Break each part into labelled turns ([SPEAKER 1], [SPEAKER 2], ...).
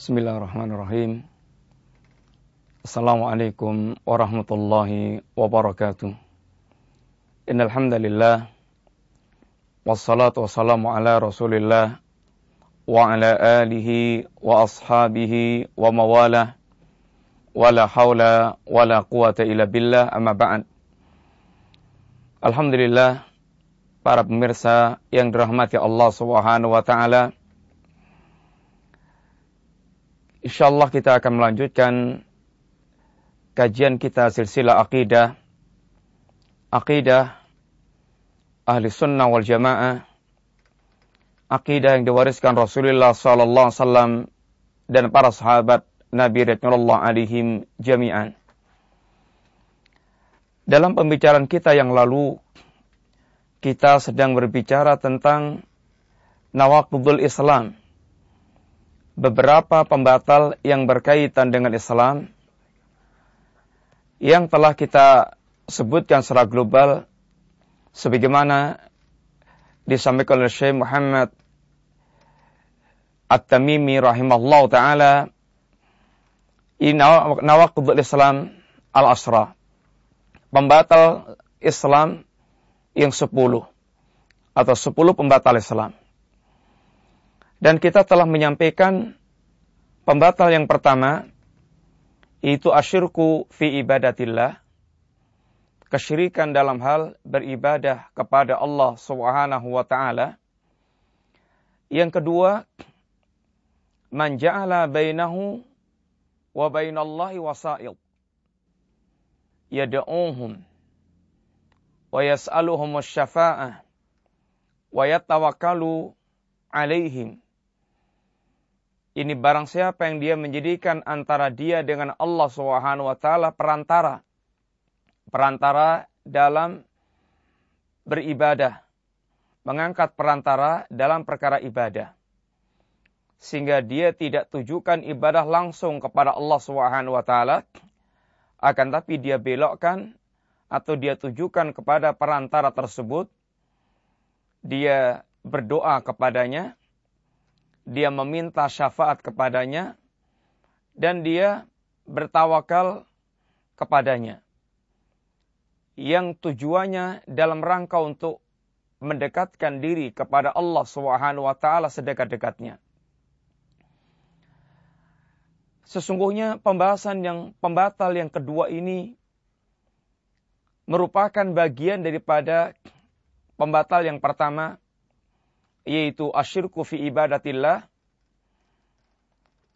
[SPEAKER 1] Bismillahirrahmanirrahim. Assalamualaikum warahmatullahi wabarakatuh. Innal hamdalillah wassalatu wassalamu ala Rasulillah wa ala alihi wa ashabihi wa mawalah wala haula wala quwata illa billah amma ba'd. Alhamdulillah para pemirsa yang dirahmati Allah Subhanahu wa taala. Insyaallah kita akan melanjutkan kajian kita silsilah akidah akidah ahli sunnah wal jamaah akidah yang diwariskan Rasulullah sallallahu alaihi wasallam dan para sahabat Nabi radhiyallahu alaihim jami'an. Dalam pembicaraan kita yang lalu kita sedang berbicara tentang nawaqidul Islam. Beberapa pembatal yang berkaitan dengan Islam yang telah kita sebutkan secara global sebagaimana disampaikan oleh Syekh Muhammad At-Tamimi rahimahullah taala ini Islam al-asra. Pembatal Islam yang sepuluh atau sepuluh pembatal Islam. Dan kita telah menyampaikan pembatal yang pertama itu asyirku fi ibadatillah kesyirikan dalam hal beribadah kepada Allah Subhanahu wa taala. Yang kedua, man ja'ala bainahu wa bainallahi wasail. Yad'uhum wa yas'aluhum syafa'ah wa yatawakkalu alaihim. Ini barang siapa yang dia menjadikan antara dia dengan Allah Subhanahu wa taala perantara. Perantara dalam beribadah. Mengangkat perantara dalam perkara ibadah. Sehingga dia tidak tujukan ibadah langsung kepada Allah Subhanahu wa taala akan tapi dia belokkan atau dia tujukan kepada perantara tersebut, dia berdoa kepadanya, dia meminta syafaat kepadanya, dan dia bertawakal kepadanya. Yang tujuannya dalam rangka untuk mendekatkan diri kepada Allah Subhanahu wa taala sedekat-dekatnya. Sesungguhnya pembahasan yang pembatal yang kedua ini merupakan bagian daripada pembatal yang pertama yaitu asyirku fi ibadatillah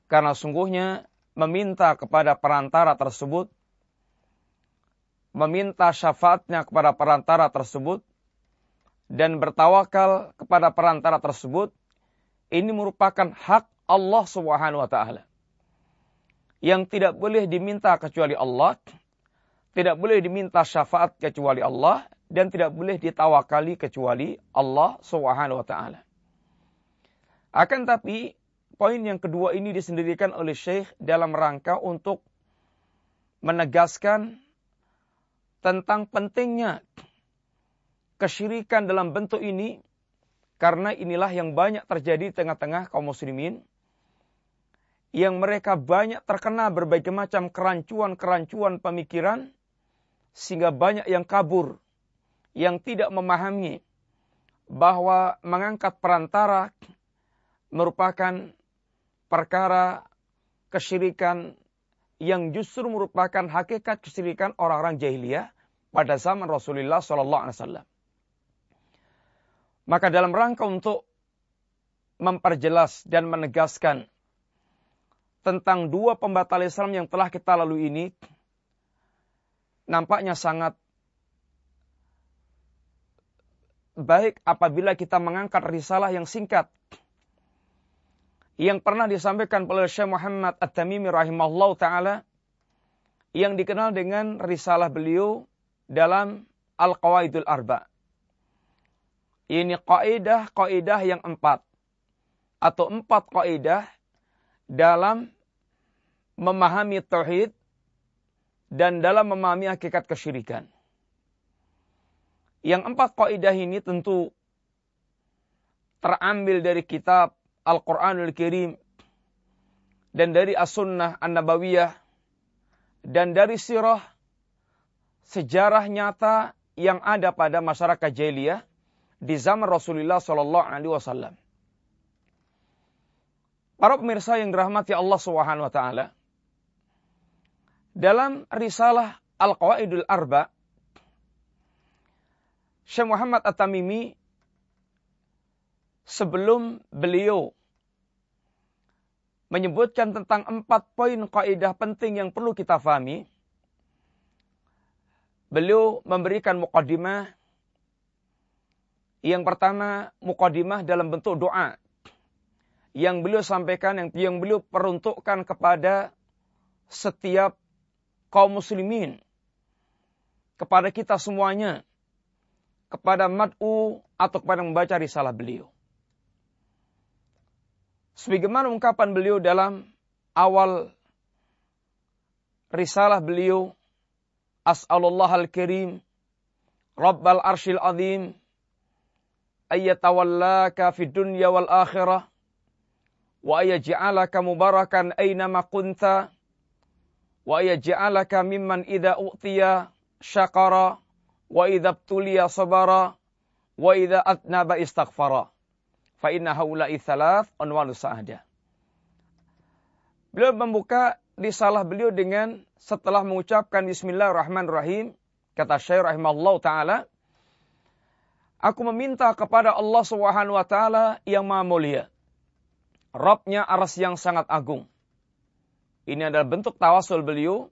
[SPEAKER 1] karena sungguhnya meminta kepada perantara tersebut meminta syafaatnya kepada perantara tersebut dan bertawakal kepada perantara tersebut ini merupakan hak Allah Subhanahu wa taala yang tidak boleh diminta kecuali Allah tidak boleh diminta syafaat kecuali Allah dan tidak boleh ditawakali kecuali Allah Subhanahu wa taala. Akan tapi poin yang kedua ini disendirikan oleh Syekh dalam rangka untuk menegaskan tentang pentingnya kesyirikan dalam bentuk ini karena inilah yang banyak terjadi di tengah-tengah kaum muslimin yang mereka banyak terkena berbagai macam kerancuan-kerancuan pemikiran sehingga banyak yang kabur, yang tidak memahami bahwa mengangkat perantara merupakan perkara kesyirikan yang justru merupakan hakikat kesyirikan orang-orang jahiliyah pada zaman Rasulullah Sallallahu Alaihi Wasallam. Maka dalam rangka untuk memperjelas dan menegaskan tentang dua pembatal Islam yang telah kita lalui ini, nampaknya sangat baik apabila kita mengangkat risalah yang singkat yang pernah disampaikan oleh Syekh Muhammad At-Tamimi rahimahullah taala yang dikenal dengan risalah beliau dalam Al-Qawaidul Arba. Ini kaidah-kaidah yang empat atau empat kaidah dalam memahami tauhid dan dalam memahami hakikat kesyirikan. Yang empat kaidah ini tentu terambil dari kitab Al-Quranul Kirim dan dari as-sunnah an-nabawiyah dan dari sirah sejarah nyata yang ada pada masyarakat jahiliyah di zaman Rasulullah Shallallahu Alaihi Wasallam. Para pemirsa yang dirahmati Allah Subhanahu Wa Taala, dalam risalah Al-Qawaidul Arba, Syekh Muhammad At-Tamimi sebelum beliau menyebutkan tentang empat poin kaidah penting yang perlu kita fahami. Beliau memberikan mukaddimah. Yang pertama, mukaddimah dalam bentuk doa. Yang beliau sampaikan, yang, yang beliau peruntukkan kepada setiap kaum muslimin. Kepada kita semuanya. Kepada mad'u atau kepada membaca risalah beliau. Sebagaimana ungkapan beliau dalam awal risalah beliau, As'alullah al-Karim, Rabbal Arshil Azim, ayyatawallaka fid dunya wal akhirah, wa ayyaj'alaka mubarakan aynama kunta, wa ayyaj'alaka mimman idha u'tiya syakara, wa idha btuliya sabara, wa idha atnaba istaghfara. Fa inna haula'i thalath unwanu sa'adah. Beliau membuka risalah beliau dengan setelah mengucapkan bismillahirrahmanirrahim kata Syekh rahimahullah taala aku meminta kepada Allah Subhanahu wa taala yang Maha Mulia Rabbnya aras yang sangat agung ini adalah bentuk tawasul beliau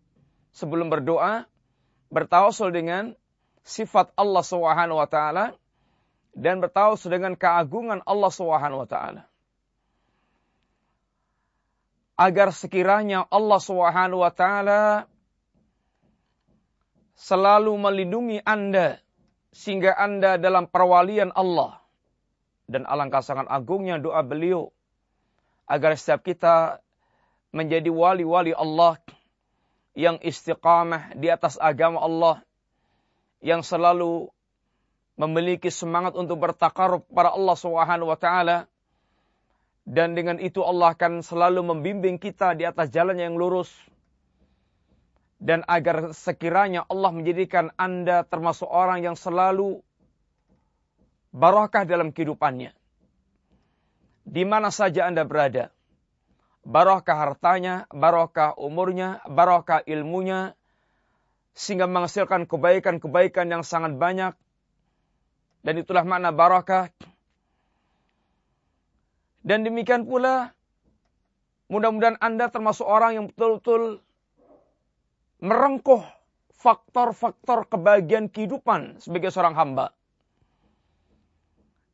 [SPEAKER 1] sebelum berdoa bertawasul dengan sifat Allah Subhanahu wa taala dan bertawasul dengan keagungan Allah Subhanahu wa taala. Agar sekiranya Allah Subhanahu wa taala selalu melindungi Anda sehingga Anda dalam perwalian Allah. Dan alangkah sangat agungnya doa beliau agar setiap kita menjadi wali-wali Allah yang istiqamah di atas agama Allah yang selalu memiliki semangat untuk bertakarub para Allah Subhanahu wa taala dan dengan itu Allah akan selalu membimbing kita di atas jalan yang lurus dan agar sekiranya Allah menjadikan Anda termasuk orang yang selalu barakah dalam kehidupannya. Di mana saja Anda berada. Barakah hartanya, barakah umurnya, barakah ilmunya, sehingga menghasilkan kebaikan-kebaikan yang sangat banyak dan itulah makna barakah. Dan demikian pula, mudah-mudahan Anda termasuk orang yang betul-betul merengkuh faktor-faktor kebahagiaan kehidupan sebagai seorang hamba.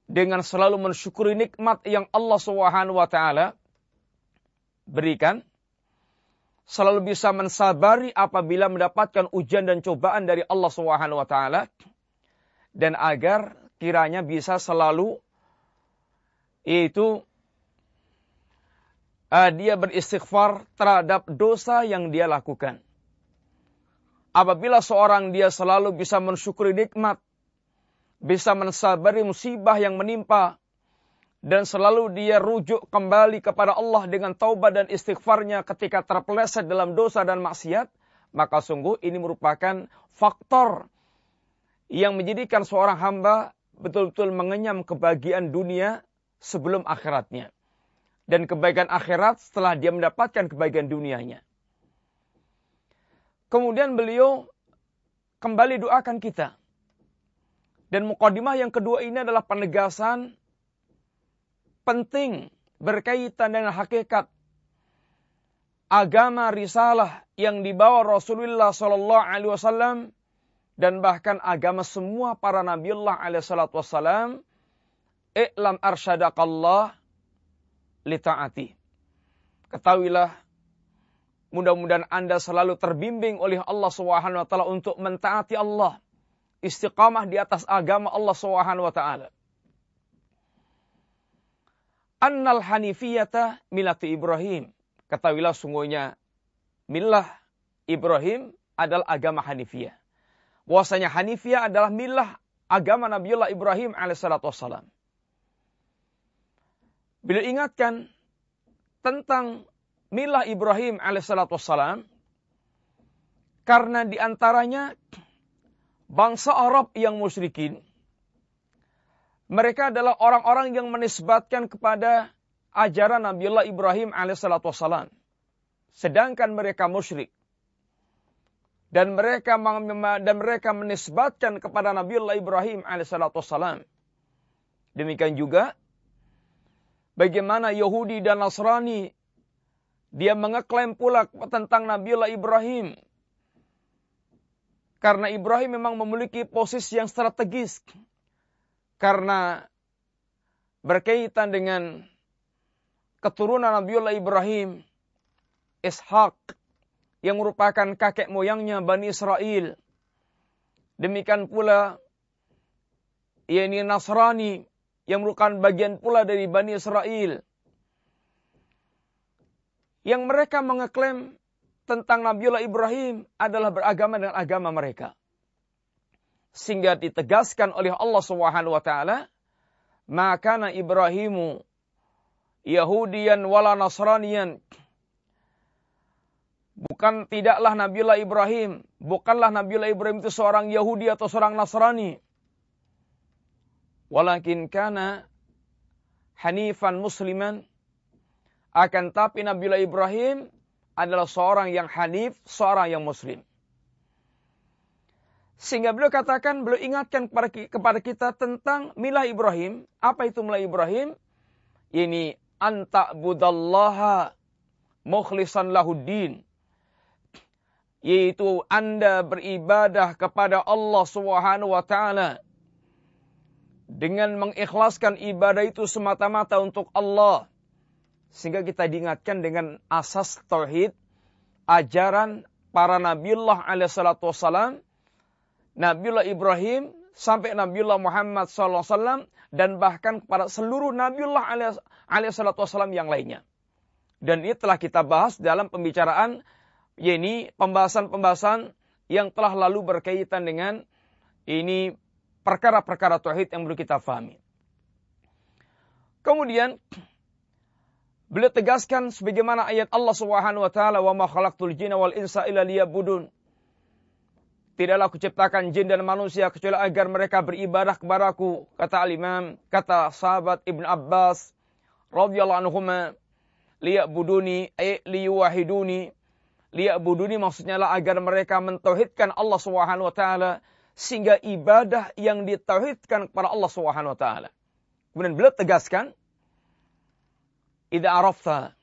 [SPEAKER 1] Dengan selalu mensyukuri nikmat yang Allah Subhanahu wa taala berikan, selalu bisa mensabari apabila mendapatkan ujian dan cobaan dari Allah Subhanahu wa taala dan agar kiranya bisa selalu itu uh, dia beristighfar terhadap dosa yang dia lakukan. Apabila seorang dia selalu bisa mensyukuri nikmat, bisa mensabari musibah yang menimpa, dan selalu dia rujuk kembali kepada Allah dengan taubat dan istighfarnya ketika terpeleset dalam dosa dan maksiat, maka sungguh ini merupakan faktor yang menjadikan seorang hamba betul-betul mengenyam kebahagiaan dunia sebelum akhiratnya. Dan kebaikan akhirat setelah dia mendapatkan kebaikan dunianya. Kemudian beliau kembali doakan kita. Dan mukadimah yang kedua ini adalah penegasan penting berkaitan dengan hakikat agama risalah yang dibawa Rasulullah Sallallahu Alaihi Wasallam dan bahkan agama semua para nabiullah alaihi salatu wassalam i'lam arsyadakallah li ketahuilah mudah-mudahan Anda selalu terbimbing oleh Allah Subhanahu wa taala untuk mentaati Allah istiqamah di atas agama Allah Subhanahu wa taala. Annal hanifiyata milati Ibrahim. Ketahuilah sungguhnya milah Ibrahim adalah agama Hanifiyah bahwasanya Hanifiyah adalah milah agama Nabiullah Ibrahim alaihissalatu Beliau ingatkan tentang milah Ibrahim alaihissalam karena di antaranya bangsa Arab yang musyrikin mereka adalah orang-orang yang menisbatkan kepada ajaran Nabiullah Ibrahim alaihissalam. Sedangkan mereka musyrik. Dan mereka dan mereka menisbatkan kepada Nabiullah Ibrahim alaihissalam. Demikian juga bagaimana Yahudi dan Nasrani dia mengeklaim pula tentang Nabiullah Ibrahim. Karena Ibrahim memang memiliki posisi yang strategis karena berkaitan dengan keturunan Nabiullah Ibrahim, Ishak yang merupakan kakek moyangnya Bani Israel. Demikian pula yakni Nasrani yang merupakan bagian pula dari Bani Israel. Yang mereka mengeklaim tentang Nabiullah Ibrahim adalah beragama dengan agama mereka sehingga ditegaskan oleh Allah Subhanahu wa taala maka Ibrahimu Yahudian wala Nasranian Bukan tidaklah Nabiullah Ibrahim, bukanlah Nabiullah Ibrahim itu seorang Yahudi atau seorang Nasrani. Walakin kana hanifan musliman akan tapi Nabiullah Ibrahim adalah seorang yang hanif, seorang yang muslim. Sehingga beliau katakan, beliau ingatkan kepada kita tentang milah Ibrahim. Apa itu milah Ibrahim? Ini anta budallaha mukhlisan lahuddin. Yaitu Anda beribadah kepada Allah Subhanahu wa taala dengan mengikhlaskan ibadah itu semata-mata untuk Allah. Sehingga kita diingatkan dengan asas tauhid, ajaran para nabiullah alaihi salatu wassalam Nabiullah Ibrahim sampai Nabiullah Muhammad SAW dan bahkan kepada seluruh Nabiullah SAW yang lainnya. Dan ini telah kita bahas dalam pembicaraan, yaitu pembahasan-pembahasan yang telah lalu berkaitan dengan ini perkara-perkara tauhid yang perlu kita fahami. Kemudian beliau tegaskan sebagaimana ayat Allah Subhanahu wa taala wa ma khalaqtul jinna wal insa illa liya'budun. Tidaklah kuciptakan jin dan manusia kecuali agar mereka beribadah kepadaku. Kata al-imam, kata sahabat Ibn Abbas radhiyallahu anhuma liya'buduni ay liyuwahiduni liya'buduni maksudnya lah agar mereka mentauhidkan Allah Subhanahu wa taala sehingga ibadah yang ditauhidkan kepada Allah Subhanahu wa taala. Kemudian beliau tegaskan idza arafta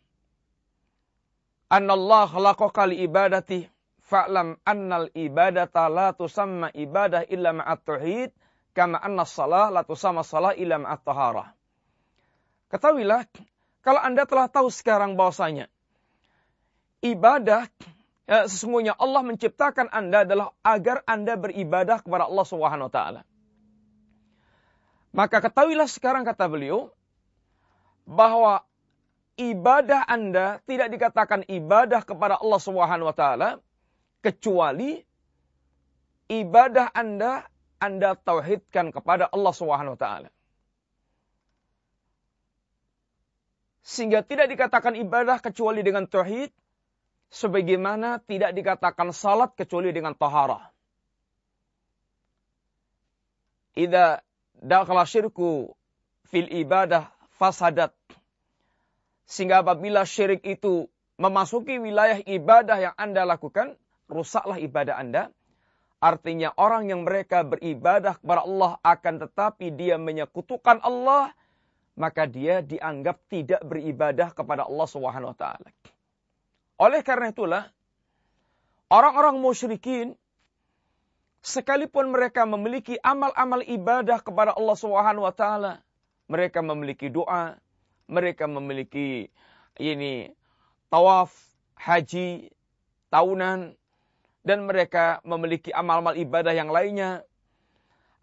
[SPEAKER 1] anna Allah khalaqaka li ibadati fa'lam annal ibadata la tusamma ibadah illa ma'at tauhid kama anna salah la tusamma salah illa ma'at taharah. Ketahuilah kalau Anda telah tahu sekarang bahwasanya ibadah ya, sesungguhnya Allah menciptakan Anda adalah agar Anda beribadah kepada Allah Subhanahu wa taala. Maka ketahuilah sekarang kata beliau bahwa ibadah Anda tidak dikatakan ibadah kepada Allah Subhanahu wa taala kecuali ibadah Anda Anda tauhidkan kepada Allah Subhanahu wa taala. Sehingga tidak dikatakan ibadah kecuali dengan tauhid sebagaimana tidak dikatakan salat kecuali dengan taharah. Idza dakhala syirku fil ibadah fasadat. Sehingga apabila syirik itu memasuki wilayah ibadah yang Anda lakukan, rusaklah ibadah Anda. Artinya orang yang mereka beribadah kepada Allah akan tetapi dia menyekutukan Allah, maka dia dianggap tidak beribadah kepada Allah Subhanahu wa taala. Oleh karena itulah orang-orang musyrikin sekalipun mereka memiliki amal-amal ibadah kepada Allah Subhanahu wa taala, mereka memiliki doa, mereka memiliki ini tawaf, haji, tahunan, dan mereka memiliki amal-amal ibadah yang lainnya.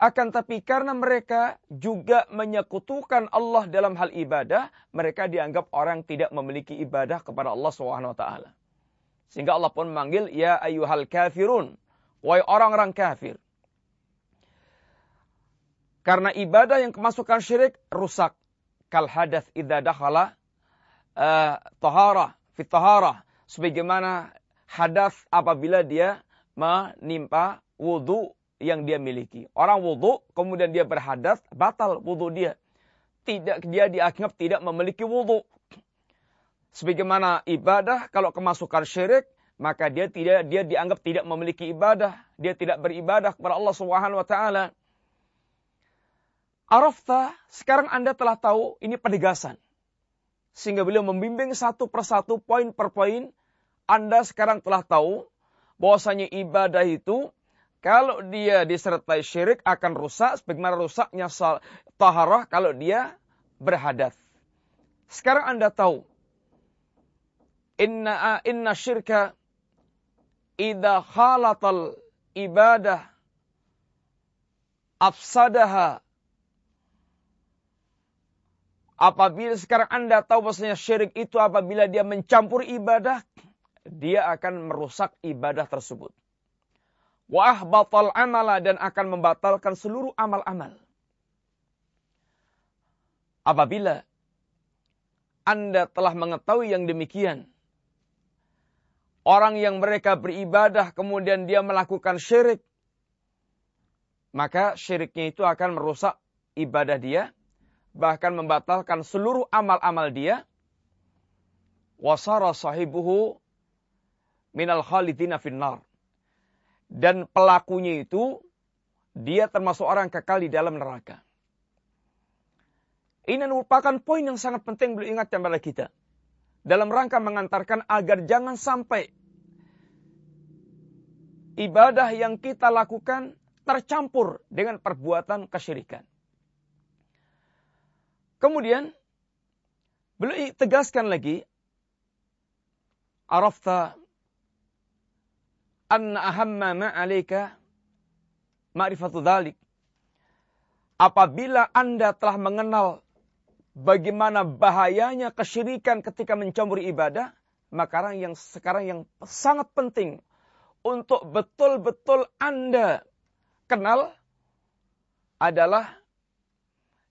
[SPEAKER 1] Akan tapi karena mereka juga menyekutukan Allah dalam hal ibadah, mereka dianggap orang tidak memiliki ibadah kepada Allah SWT. Sehingga Allah pun memanggil, Ya ayuhal kafirun. Wahai orang-orang kafir. Karena ibadah yang kemasukan syirik rusak. Kal hadath idha dakhala uh, tahara fitaharah. Sebagaimana hadas apabila dia menimpa wudhu yang dia miliki. Orang wudhu, kemudian dia berhadas, batal wudhu dia. Tidak dia dianggap tidak memiliki wudhu. Sebagaimana ibadah, kalau kemasukan syirik, maka dia tidak dia dianggap tidak memiliki ibadah, dia tidak beribadah kepada Allah Subhanahu wa taala. Arafta, sekarang Anda telah tahu ini penegasan. Sehingga beliau membimbing satu persatu, poin per poin. Anda sekarang telah tahu bahwasanya ibadah itu kalau dia disertai syirik akan rusak sebagaimana rusaknya taharah kalau dia berhadas. Sekarang Anda tahu inna inna syirka idza khalatal ibadah afsadaha Apabila sekarang Anda tahu bahwasanya syirik itu apabila dia mencampur ibadah, dia akan merusak ibadah tersebut. Wah batal amala dan akan membatalkan seluruh amal-amal. Apabila Anda telah mengetahui yang demikian, orang yang mereka beribadah kemudian dia melakukan syirik, maka syiriknya itu akan merusak ibadah dia bahkan membatalkan seluruh amal-amal dia wasara sahibuhu minal khalidina finnar dan pelakunya itu dia termasuk orang kekal di dalam neraka. Ini merupakan poin yang sangat penting beliau ingatkan kepada kita. Dalam rangka mengantarkan agar jangan sampai ibadah yang kita lakukan tercampur dengan perbuatan kesyirikan. Kemudian beliau tegaskan lagi Arafta anna ahamma ma'alika ma'rifatu dhalik. Apabila Anda telah mengenal bagaimana bahayanya kesyirikan ketika mencampuri ibadah, maka yang sekarang yang sangat penting untuk betul-betul Anda kenal adalah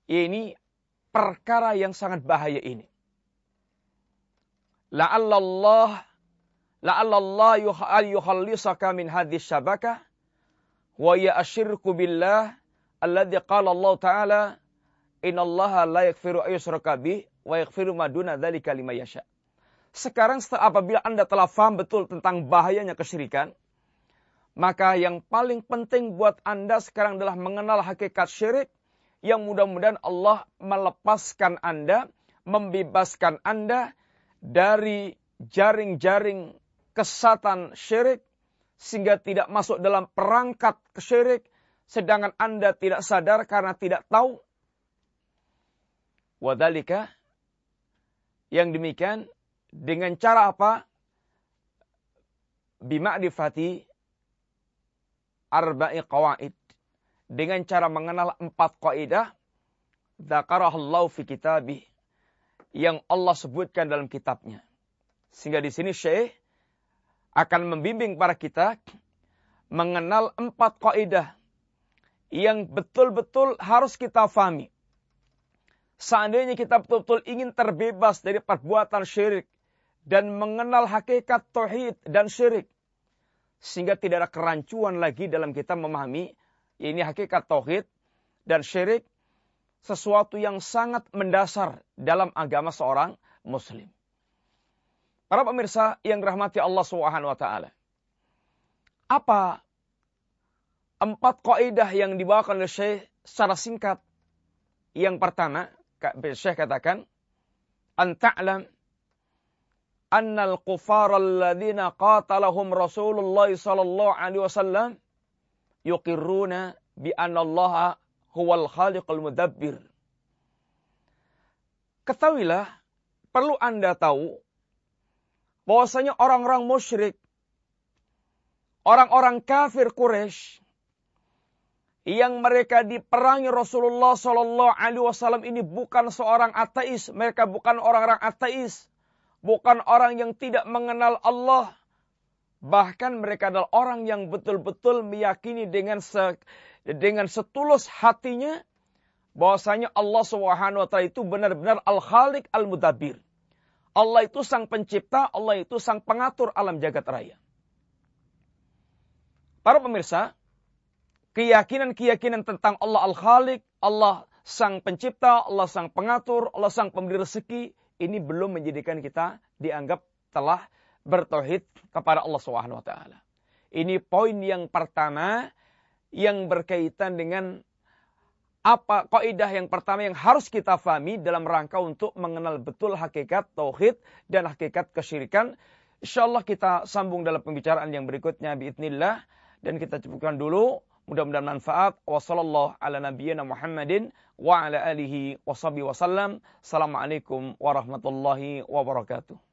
[SPEAKER 1] ini perkara yang sangat bahaya ini. La'allallah la'allallah yuhallisaka min hadis syabakah wa ya'ashirku billah alladhi qala Allah ta'ala innallaha la yaghfiru ayyushraka bih wa yaghfiru ma duna dzalika liman yasha. Sekarang setelah apabila Anda telah faham betul tentang bahayanya kesyirikan, maka yang paling penting buat Anda sekarang adalah mengenal hakikat syirik yang mudah-mudahan Allah melepaskan Anda, membebaskan Anda dari jaring-jaring kesatan syirik sehingga tidak masuk dalam perangkat kesyirik sedangkan Anda tidak sadar karena tidak tahu. Wadalika yang demikian dengan cara apa? Bima'rifati arba'i qawaid dengan cara mengenal empat kaidah dzakarahallahu fi kitabih yang Allah sebutkan dalam kitabnya. Sehingga di sini Syekh akan membimbing para kita mengenal empat kaidah yang betul-betul harus kita fahami. Seandainya kita betul-betul ingin terbebas dari perbuatan syirik dan mengenal hakikat tauhid dan syirik sehingga tidak ada kerancuan lagi dalam kita memahami ini hakikat tauhid dan syirik sesuatu yang sangat mendasar dalam agama seorang muslim. Para pemirsa yang dirahmati Allah Subhanahu wa taala. Apa empat kaidah yang dibawakan oleh Syekh secara singkat? Yang pertama, Syekh katakan, "An ta'lam annal kufara alladhina qatalahum Rasulullah sallallahu alaihi wasallam yuqirruna bi anallaha huwal khaliqul mudabbir. Ketahuilah, perlu Anda tahu bahwasanya orang-orang musyrik, orang-orang kafir Quraisy yang mereka diperangi Rasulullah Shallallahu Alaihi Wasallam ini bukan seorang ateis, mereka bukan orang-orang ateis, bukan orang yang tidak mengenal Allah, Bahkan mereka adalah orang yang betul-betul meyakini dengan se, dengan setulus hatinya bahwasanya Allah Subhanahu wa taala itu benar-benar Al-Khaliq Al-Mudabbir. Allah itu sang pencipta, Allah itu sang pengatur alam jagat raya. Para pemirsa, keyakinan-keyakinan tentang Allah Al-Khaliq, Allah sang pencipta, Allah sang pengatur, Allah sang pemberi rezeki, ini belum menjadikan kita dianggap telah bertauhid kepada Allah Subhanahu wa taala. Ini poin yang pertama yang berkaitan dengan apa kaidah yang pertama yang harus kita fahami dalam rangka untuk mengenal betul hakikat tauhid dan hakikat kesyirikan. Insyaallah kita sambung dalam pembicaraan yang berikutnya biidznillah dan kita cukupkan dulu mudah-mudahan manfaat wasallallahu ala nabiyyina Muhammadin wa ala alihi wasallam. Assalamualaikum warahmatullahi wabarakatuh.